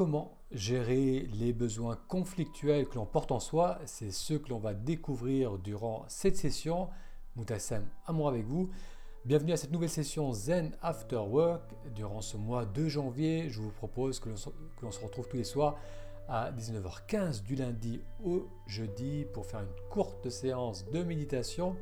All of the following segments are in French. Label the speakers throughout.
Speaker 1: comment gérer les besoins conflictuels que l'on porte en soi. C'est ce que l'on va découvrir durant cette session. Moutassem, amour avec vous. Bienvenue à cette nouvelle session Zen After Work. Durant ce mois de janvier, je vous propose que l'on se retrouve tous les soirs à 19h15 du lundi au jeudi pour faire une courte séance de méditation,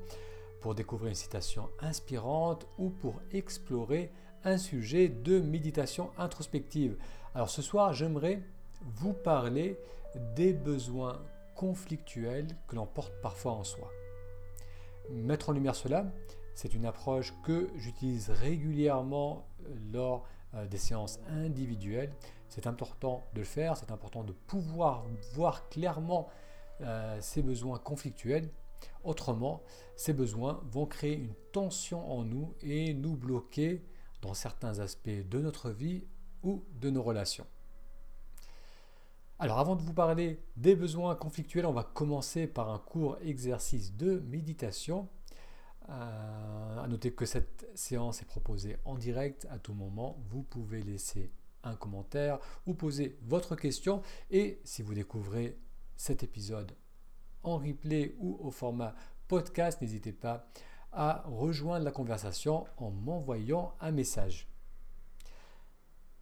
Speaker 1: pour découvrir une citation inspirante ou pour explorer un sujet de méditation introspective. Alors ce soir, j'aimerais vous parler des besoins conflictuels que l'on porte parfois en soi. Mettre en lumière cela, c'est une approche que j'utilise régulièrement lors euh, des séances individuelles. C'est important de le faire, c'est important de pouvoir voir clairement euh, ces besoins conflictuels. Autrement, ces besoins vont créer une tension en nous et nous bloquer dans certains aspects de notre vie ou de nos relations. Alors avant de vous parler des besoins conflictuels, on va commencer par un court exercice de méditation. Euh, à noter que cette séance est proposée en direct à tout moment. Vous pouvez laisser un commentaire ou poser votre question. Et si vous découvrez cet épisode en replay ou au format podcast, n'hésitez pas à rejoindre la conversation en m'envoyant un message.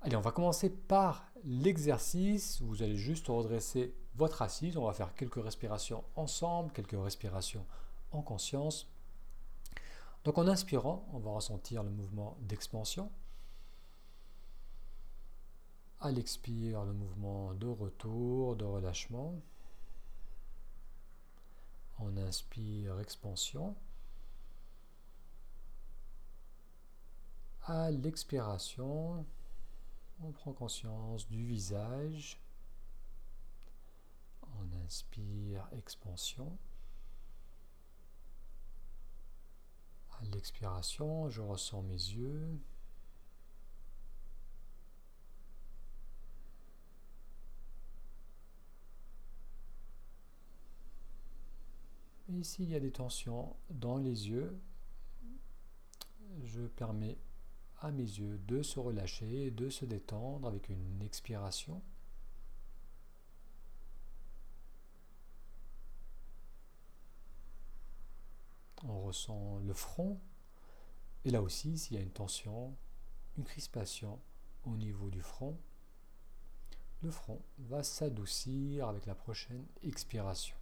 Speaker 1: Allez, on va commencer par l'exercice. Vous allez juste redresser votre assise. On va faire quelques respirations ensemble, quelques respirations en conscience. Donc en inspirant, on va ressentir le mouvement d'expansion. À l'expire, le mouvement de retour, de relâchement. On inspire, expansion. À l'expiration, on prend conscience du visage. On inspire, expansion. À l'expiration, je ressens mes yeux. Et ici, il y a des tensions dans les yeux. Je permets à mes yeux de se relâcher, de se détendre avec une expiration. On ressent le front. Et là aussi, s'il y a une tension, une crispation au niveau du front, le front va s'adoucir avec la prochaine expiration.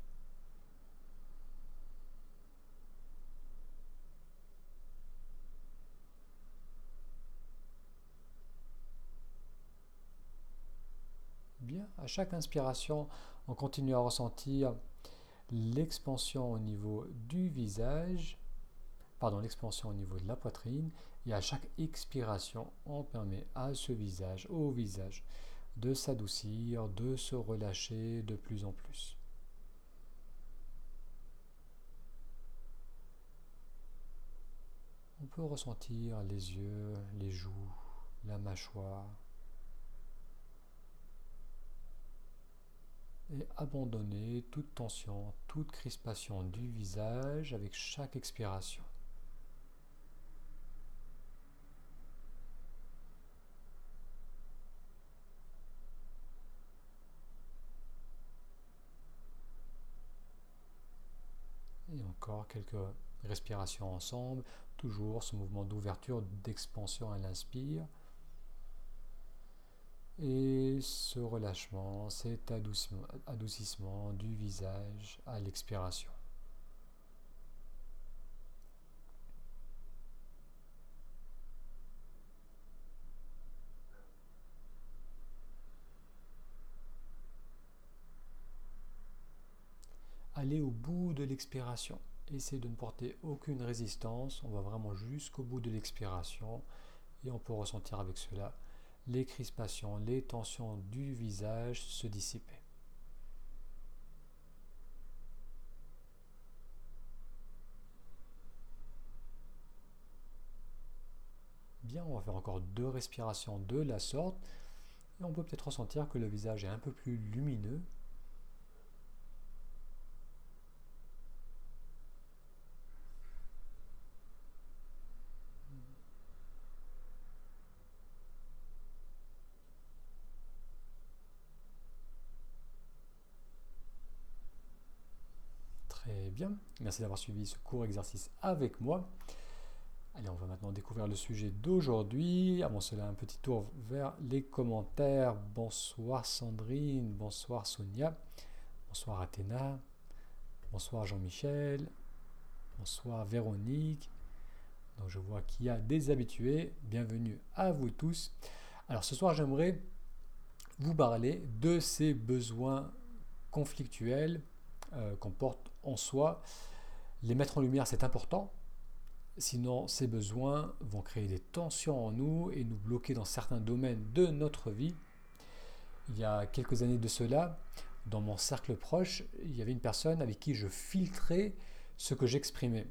Speaker 1: Bien, à chaque inspiration, on continue à ressentir l'expansion au niveau du visage, pardon, l'expansion au niveau de la poitrine, et à chaque expiration, on permet à ce visage, au visage, de s'adoucir, de se relâcher de plus en plus. On peut ressentir les yeux, les joues, la mâchoire, et abandonner toute tension, toute crispation du visage avec chaque expiration. Et encore quelques respirations ensemble, toujours ce mouvement d'ouverture, d'expansion à l'inspire. Et ce relâchement, cet adoucissement, du visage à l'expiration. Allez au bout de l'expiration. Essayez de ne porter aucune résistance. On va vraiment jusqu'au bout de l'expiration et on peut ressentir avec cela les crispations, les tensions du visage se dissiper. Bien, on va faire encore deux respirations de la sorte. On peut peut-être ressentir que le visage est un peu plus lumineux Merci d'avoir suivi ce court exercice avec moi. Allez, on va maintenant découvrir le sujet d'aujourd'hui. Avant cela, un petit tour vers les commentaires. Bonsoir Sandrine, bonsoir Sonia, bonsoir Athéna, bonsoir Jean-Michel, bonsoir Véronique. Donc je vois qu'il y a des habitués. Bienvenue à vous tous. Alors ce soir, j'aimerais vous parler de ces besoins conflictuels euh, qu'on porte en soi. Les mettre en lumière, c'est important Sinon, ces besoins vont créer des tensions en nous et nous bloquer dans certains domaines de notre vie. Il y a quelques années de cela, dans mon cercle proche, il y avait une personne avec qui je filtrais ce que j'exprimais.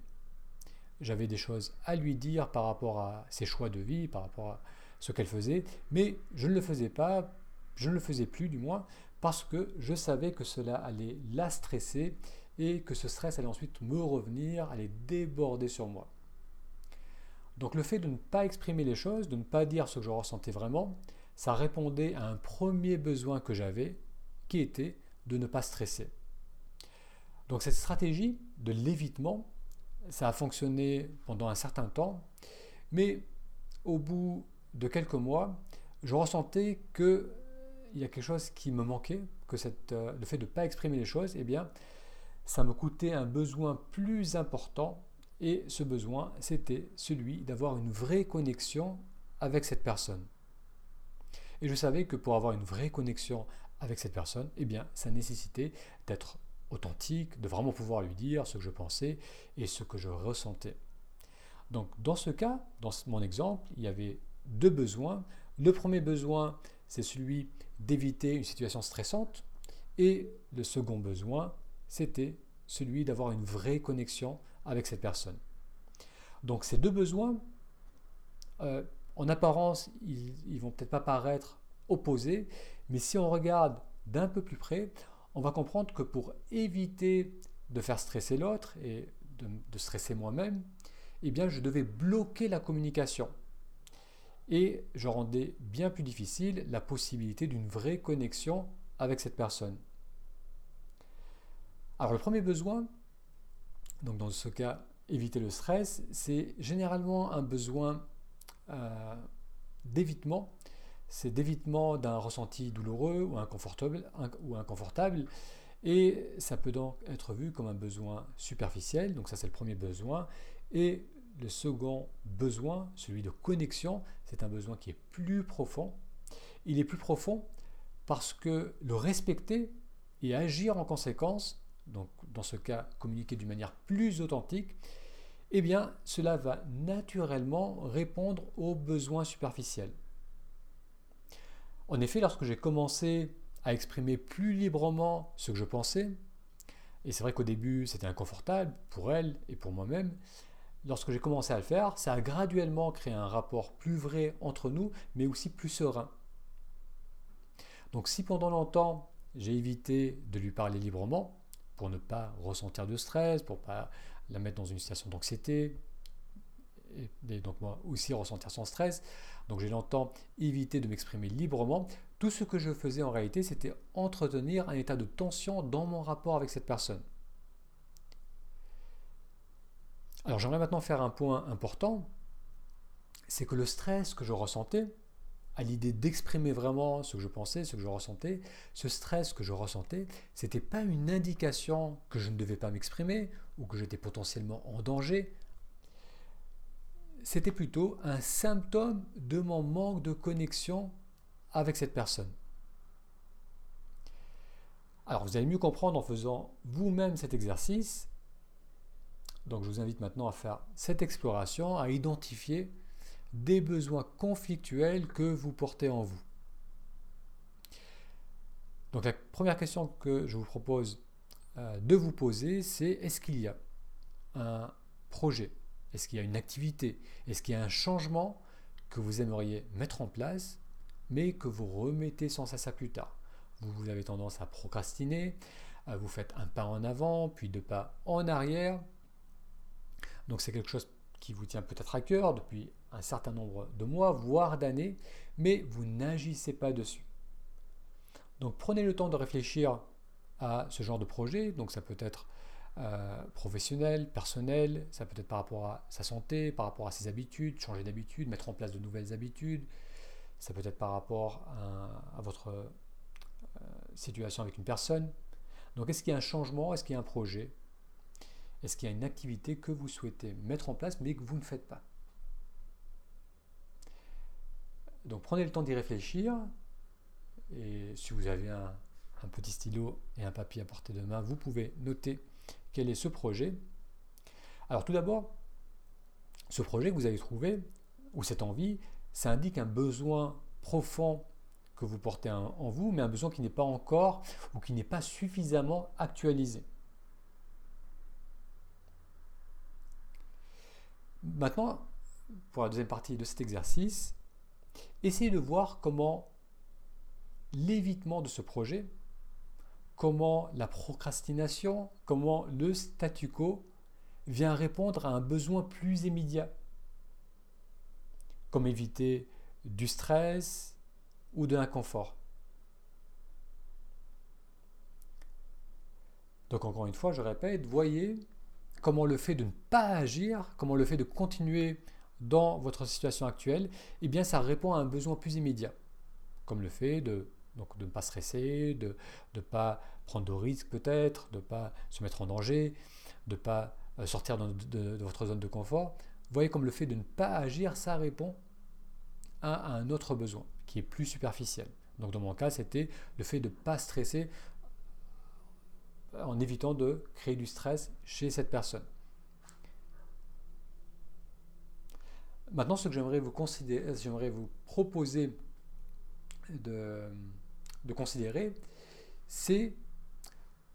Speaker 1: J'avais des choses à lui dire par rapport à ses choix de vie, par rapport à ce qu'elle faisait, mais je ne le faisais pas, je ne le faisais plus du moins, parce que je savais que cela allait la stresser et que ce stress allait ensuite me revenir, allait déborder sur moi. Donc le fait de ne pas exprimer les choses, de ne pas dire ce que je ressentais vraiment, ça répondait à un premier besoin que j'avais, qui était de ne pas stresser. Donc cette stratégie de l'évitement, ça a fonctionné pendant un certain temps, mais au bout de quelques mois, je ressentais qu'il y a quelque chose qui me manquait, que euh, le fait de ne pas exprimer les choses, eh bien, ça me coûtait un besoin plus important et ce besoin, c'était celui d'avoir une vraie connexion avec cette personne. Et je savais que pour avoir une vraie connexion avec cette personne, eh bien, ça nécessitait d'être authentique, de vraiment pouvoir lui dire ce que je pensais et ce que je ressentais. Donc, dans ce cas, dans mon exemple, il y avait deux besoins. Le premier besoin, c'est celui d'éviter une situation stressante. Et le second besoin, c'était celui d'avoir une vraie connexion avec cette personne. Donc ces deux besoins, euh, en apparence, ils ne vont peut-être pas paraître opposés, mais si on regarde d'un peu plus près, on va comprendre que pour éviter de faire stresser l'autre et de, stresser moi-même, eh bien je devais bloquer la communication. Et je rendais bien plus difficile la possibilité d'une vraie connexion avec cette personne. Alors le premier besoin, donc dans ce cas, éviter le stress, c'est généralement un besoin euh, d'évitement. C'est d'évitement d'un ressenti douloureux ou inconfortable, ou inconfortable. Et ça peut donc être vu comme un besoin superficiel. Donc ça, c'est le premier besoin. Et le second besoin, celui de connexion, c'est un besoin qui est plus profond. Il est plus profond parce que le respecter et agir en conséquence donc dans ce cas communiquer d'une manière plus authentique, eh bien cela va naturellement répondre aux besoins superficiels. En effet, lorsque j'ai commencé à exprimer plus librement ce que je pensais, et c'est vrai qu'au début c'était inconfortable pour elle et pour moi-même, lorsque j'ai commencé à le faire, ça a graduellement créé un rapport plus vrai entre nous, mais aussi plus serein. Donc si pendant longtemps j'ai évité de lui parler librement, pour ne pas ressentir de stress, pour ne pas la mettre dans une situation d'anxiété, et, donc moi aussi ressentir son stress. Donc j'ai longtemps évité de m'exprimer librement. Tout ce que je faisais en réalité, c'était entretenir un état de tension dans mon rapport avec cette personne. Alors j'aimerais maintenant faire un point important, c'est que le stress que je ressentais, à l'idée d'exprimer vraiment ce que je pensais, ce que je ressentais, ce stress que je ressentais, c'était pas une indication que je ne devais pas m'exprimer ou que j'étais potentiellement en danger. C'était plutôt un symptôme de mon manque de connexion avec cette personne. Alors vous allez mieux comprendre en faisant vous-même cet exercice. Donc je vous invite maintenant à faire cette exploration, à identifier des besoins conflictuels que vous portez en vous. Donc la première question que je vous propose euh, de vous poser, c'est est-ce qu'il y a un projet? Est-ce qu'il y a une activité? Est-ce qu'il y a un changement que vous aimeriez mettre en place, mais que vous remettez sans à plus tard? Vous avez tendance à procrastiner, vous faites un pas en avant, puis deux pas en arrière. Donc c'est quelque chose qui vous tient peut-être à cœur depuis un certain nombre de mois, voire d'années, mais vous n'agissez pas dessus. Donc prenez le temps de réfléchir à ce genre de projet. Donc ça peut être euh, professionnel, personnel, ça peut être par rapport à sa santé, par rapport à ses habitudes, changer d'habitude, mettre en place de nouvelles habitudes, ça peut être par rapport à, votre euh, situation avec une personne. Donc est-ce qu'il y a un changement, est-ce qu'il y a un projet, est-ce qu'il y a une activité que vous souhaitez mettre en place mais que vous ne faites pas? Donc prenez le temps d'y réfléchir et si vous avez un, petit stylo et un papier à portée de main, vous pouvez noter quel est ce projet. Alors tout d'abord, ce projet que vous avez trouvé, ou cette envie, ça indique un besoin profond que vous portez en vous, mais un besoin qui n'est pas encore ou qui n'est pas suffisamment actualisé. Maintenant, pour la deuxième partie de cet exercice, essayez de voir comment l'évitement de ce projet comment la procrastination, comment le statu quo vient répondre à un besoin plus immédiat, comme éviter du stress ou de l'inconfort. Donc encore une fois, je répète, voyez comment le fait de ne pas agir, comment le fait de continuer dans votre situation actuelle, eh bien ça répond à un besoin plus immédiat, comme le fait de donc de ne pas stresser, de ne pas prendre de risques peut-être, de ne pas se mettre en danger, de ne pas euh, sortir de, votre zone de confort. Vous voyez comme le fait de ne pas agir, ça répond à, un autre besoin qui est plus superficiel. Donc dans mon cas, c'était le fait de ne pas stresser en évitant de créer du stress chez cette personne. Maintenant, ce que j'aimerais vous, proposer de considérer, c'est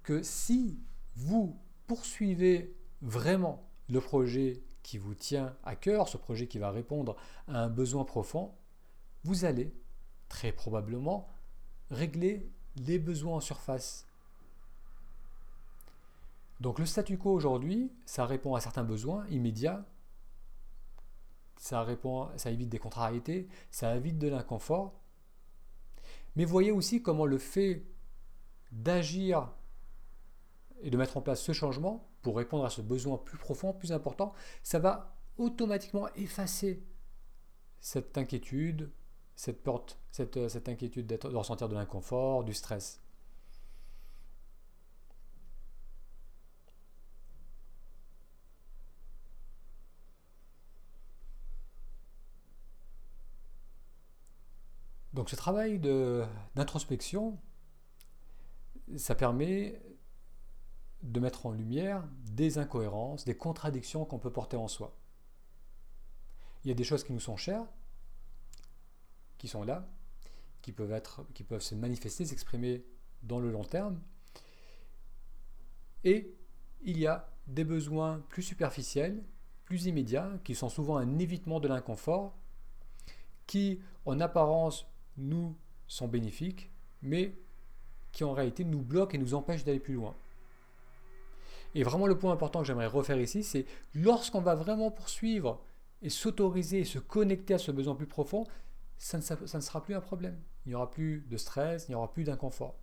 Speaker 1: que si vous poursuivez vraiment le projet qui vous tient à cœur, ce projet qui va répondre à un besoin profond, vous allez très probablement régler les besoins en surface. Donc le statu quo aujourd'hui, ça répond à certains besoins immédiats, ça, évite des contrariétés, ça évite de l'inconfort, mais voyez aussi comment le fait d'agir et de mettre en place ce changement pour répondre à ce besoin plus profond, plus important, ça va automatiquement effacer cette inquiétude, cette porte, cette inquiétude de ressentir de l'inconfort, du stress. Ce travail d'introspection, ça permet de mettre en lumière des incohérences, des contradictions qu'on peut porter en soi. Il y a des choses qui nous sont chères, qui sont là, qui peuvent, être, qui peuvent se manifester, s'exprimer dans le long terme. Et il y a des besoins plus superficiels, plus immédiats, qui sont souvent un évitement de l'inconfort, qui en apparence nous sont bénéfiques, mais qui en réalité nous bloquent et nous empêchent d'aller plus loin. Et vraiment le point important que j'aimerais refaire ici, c'est lorsqu'on va vraiment poursuivre et s'autoriser et se connecter à ce besoin plus profond, ça ne, sera plus un problème. Il n'y aura plus de stress, il n'y aura plus d'inconfort.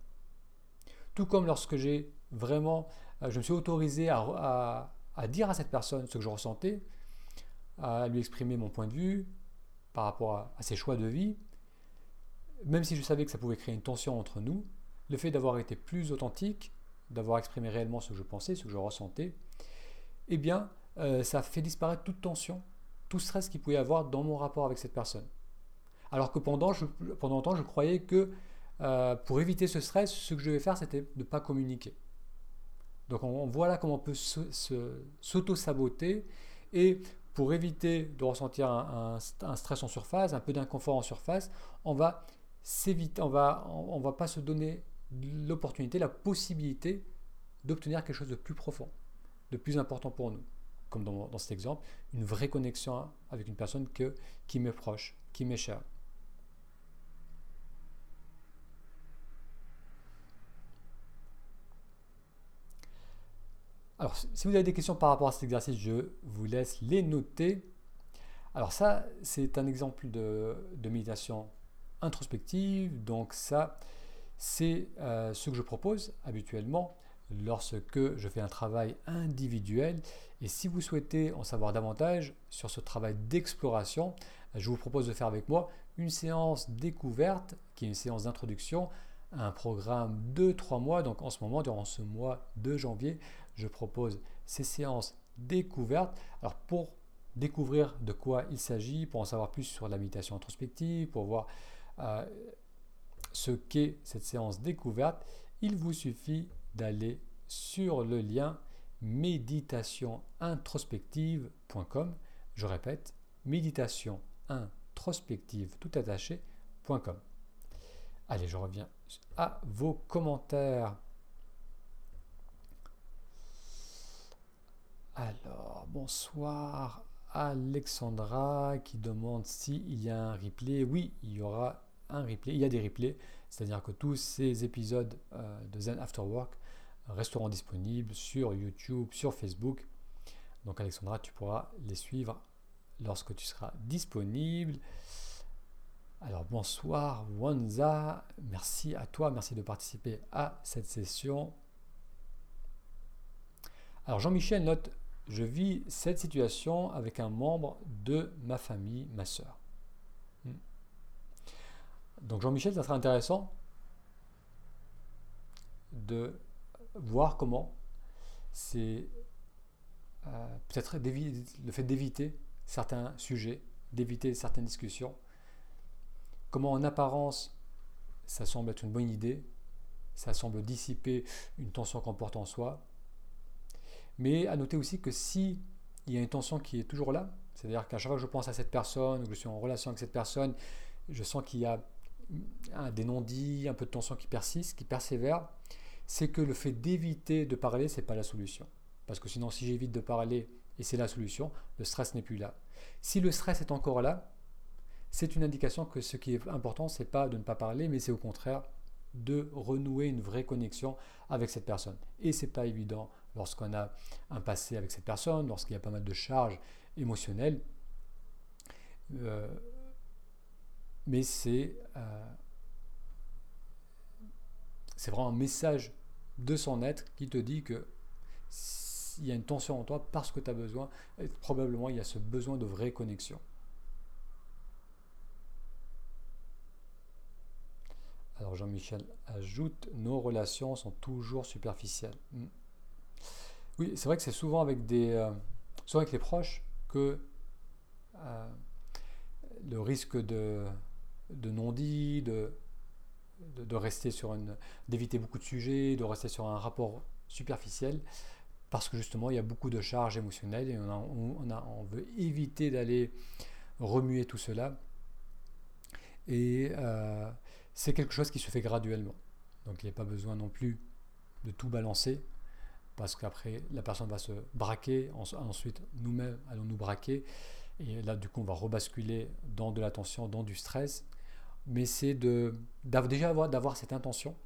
Speaker 1: Tout comme lorsque j'ai vraiment, euh, je me suis autorisé à, dire à cette personne ce que je ressentais, à lui exprimer mon point de vue par rapport à ses choix de vie, même si je savais que ça pouvait créer une tension entre nous, le fait d'avoir été plus authentique, d'avoir exprimé réellement ce que je pensais, ce que je ressentais, eh bien, euh, ça fait disparaître toute tension, tout stress qu'il pouvait y avoir dans mon rapport avec cette personne. Alors que pendant, je, pendant longtemps, je croyais que euh, pour éviter ce stress, ce que je devais faire, c'était de ne pas communiquer. Donc on, voit là comment on peut s'auto-saboter et pour éviter de ressentir un stress en surface, un peu d'inconfort en surface, on va on va, va pas se donner l'opportunité, la possibilité d'obtenir quelque chose de plus profond, de plus important pour nous. Comme dans, cet exemple, une vraie connexion avec une personne que, qui m'est proche, qui m'est chère. Alors, si vous avez des questions par rapport à cet exercice, je vous laisse les noter. Alors ça, c'est un exemple de méditation introspective. Donc ça, c'est euh, ce que je propose habituellement lorsque je fais un travail individuel. Et si vous souhaitez en savoir davantage sur ce travail d'exploration, je vous propose de faire avec moi une séance découverte, qui est une séance d'introduction à un programme de 3 mois. Donc en ce moment, durant ce mois de janvier, je propose ces séances découvertes. Alors pour découvrir de quoi il s'agit, pour en savoir plus sur la méditation introspective, pour voir ce qu'est cette séance découverte, il vous suffit d'aller sur le lien méditationintrospective.com. Je répète, méditationintrospective tout attaché.com. Allez, je reviens à vos commentaires. Alors, bonsoir Alexandra qui demande s'il y a un replay. Oui, il y aura un replay. Il y a des replays, c'est-à-dire que tous ces épisodes euh, de Zen After Work resteront disponibles sur YouTube, sur Facebook. Donc Alexandra, tu pourras les suivre lorsque tu seras disponible. Alors bonsoir Wanza, merci à toi, merci de participer à cette session. Alors Jean-Michel note, je vis cette situation avec un membre de ma famille, ma soeur. Donc Jean-Michel, ça sera intéressant de voir comment c'est euh, peut-être le fait d'éviter certains sujets, d'éviter certaines discussions, comment en apparence ça semble être une bonne idée, ça semble dissiper une tension qu'on porte en soi, mais à noter aussi que si il y a une tension qui est toujours là, c'est-à-dire qu'à chaque fois que je pense à cette personne, que je suis en relation avec cette personne, je sens qu'il y a des non-dits, un peu de tension qui persiste, qui persévère, c'est que le fait d'éviter de parler, ce n'est pas la solution. Parce que sinon, si j'évite de parler et c'est la solution, le stress n'est plus là. Si le stress est encore là, c'est une indication que ce qui est important, c'est pas de ne pas parler, mais c'est au contraire de renouer une vraie connexion avec cette personne. Et c'est pas évident lorsqu'on a un passé avec cette personne, lorsqu'il y a pas mal de charges émotionnelles. Euh, mais c'est euh, c'est vraiment un message de son être qui te dit que il y a une tension en toi parce que tu as besoin, probablement il y a ce besoin de vraie connexion. Alors Jean-Michel ajoute, nos relations sont toujours superficielles. Hmm. Oui, c'est vrai que c'est souvent avec des, euh, souvent avec les proches que euh, le risque de, de non-dit, de, rester sur une, d'éviter beaucoup de sujets, de rester sur un rapport superficiel, parce que justement il y a beaucoup de charges émotionnelles et on, veut éviter d'aller remuer tout cela. Et euh, c'est quelque chose qui se fait graduellement. Donc il n'y a pas besoin non plus de tout balancer, parce qu'après la personne va se braquer, ensuite nous-mêmes allons nous braquer, et là du coup on va rebasculer dans de la tension, dans du stress, mais c'est de déjà d'avoir cette intention,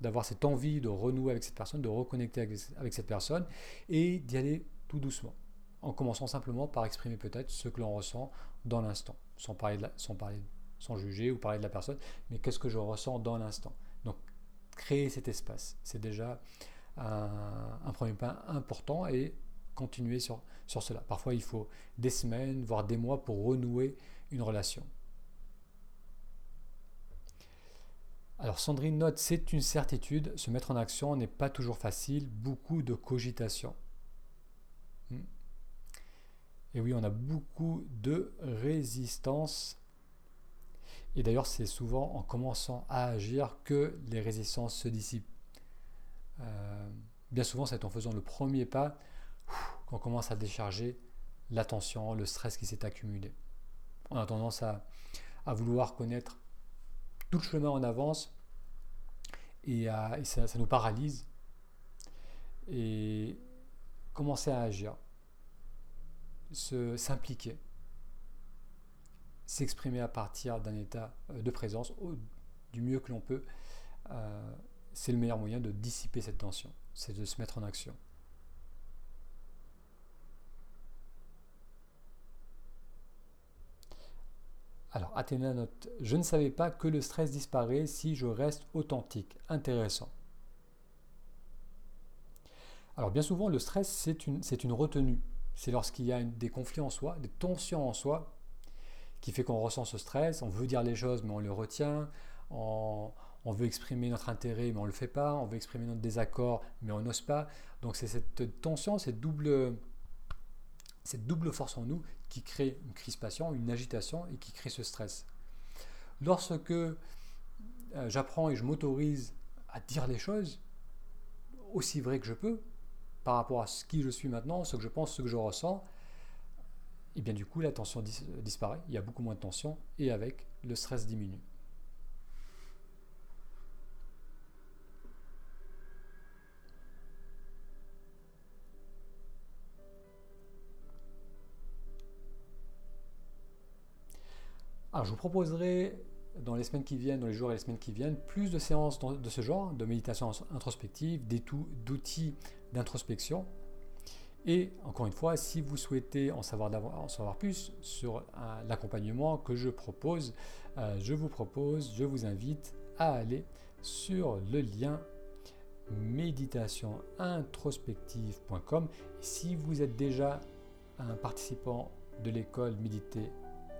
Speaker 1: d'avoir cette envie de renouer avec cette personne, de reconnecter avec, cette personne et d'y aller tout doucement, en commençant simplement par exprimer peut-être ce que l'on ressent dans l'instant, sans parler, sans juger ou parler de la personne, mais qu'est-ce que je ressens dans l'instant. Donc créer cet espace, c'est déjà un, premier pas important et continuer sur cela. Parfois il faut des semaines, voire des mois pour renouer une relation. Alors Sandrine note, c'est une certitude, se mettre en action n'est pas toujours facile, beaucoup de cogitation. Hmm. Et oui, on a beaucoup de résistance. Et d'ailleurs, c'est souvent en commençant à agir que les résistances se dissipent. Euh, bien souvent, c'est en faisant le premier pas qu'on commence à décharger l'attention, le stress qui s'est accumulé. On a tendance à vouloir connaître tout le chemin en avance et, ça, nous paralyse. Et commencer à agir, s'impliquer, s'exprimer à partir d'un état euh, de présence du mieux que l'on peut, euh, c'est le meilleur moyen de dissiper cette tension, c'est de se mettre en action. Alors, Athéna note Je ne savais pas que le stress disparaît si je reste authentique. Intéressant. Alors bien souvent, le stress, c'est une, une retenue. C'est lorsqu'il y a des conflits en soi, des tensions en soi, qui fait qu'on ressent ce stress, on veut dire les choses mais on le retient, on, veut exprimer notre intérêt mais on ne le fait pas, on veut exprimer notre désaccord mais on n'ose pas. Donc c'est cette tension, cette double, cette double force en nous qui crée une crispation, une agitation et qui crée ce stress. Lorsque euh, j'apprends et je m'autorise à dire les choses aussi vrai que je peux par rapport à ce qui je suis maintenant, ce que je pense, ce que je ressens, et bien du coup la tension disparaît, il y a beaucoup moins de tension et avec le stress diminue. Je vous proposerai dans les semaines qui viennent, dans les jours et les semaines qui viennent, plus de séances de ce genre, de méditation introspective, d'outils d'introspection et encore une fois, si vous souhaitez en savoir, en savoir plus sur euh, l'accompagnement que je propose, euh, je vous propose, je vous invite à aller sur le lien méditationintrospective.com. Si vous êtes déjà un participant de l'école Méditer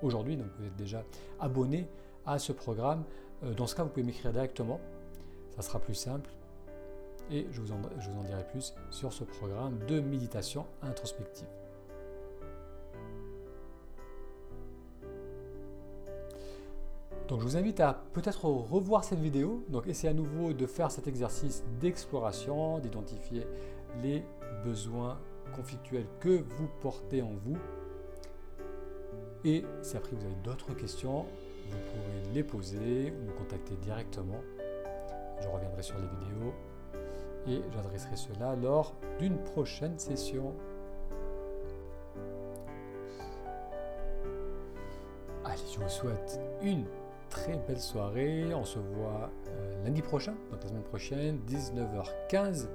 Speaker 1: aujourd'hui, donc vous êtes déjà abonné à ce programme, euh, dans ce cas, vous pouvez m'écrire directement. Ça sera plus simple et je vous, en, je vous en dirai plus sur ce programme de méditation introspective. Donc je vous invite à peut-être revoir cette vidéo, donc essayez à nouveau de faire cet exercice d'exploration, d'identifier les besoins conflictuels que vous portez en vous. Et si après vous avez d'autres questions, vous pourrez les poser ou me contacter directement. Je reviendrai sur les vidéos et j'adresserai cela lors d'une prochaine session. Allez, je vous souhaite une très belle soirée. On se voit euh, lundi prochain, donc la semaine prochaine, 19h15.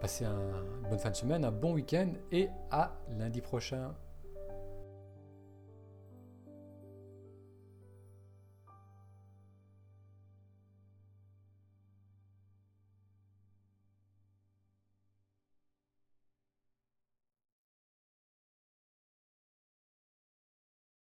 Speaker 1: Passez une bonne fin de semaine, un bon week-end et à lundi prochain.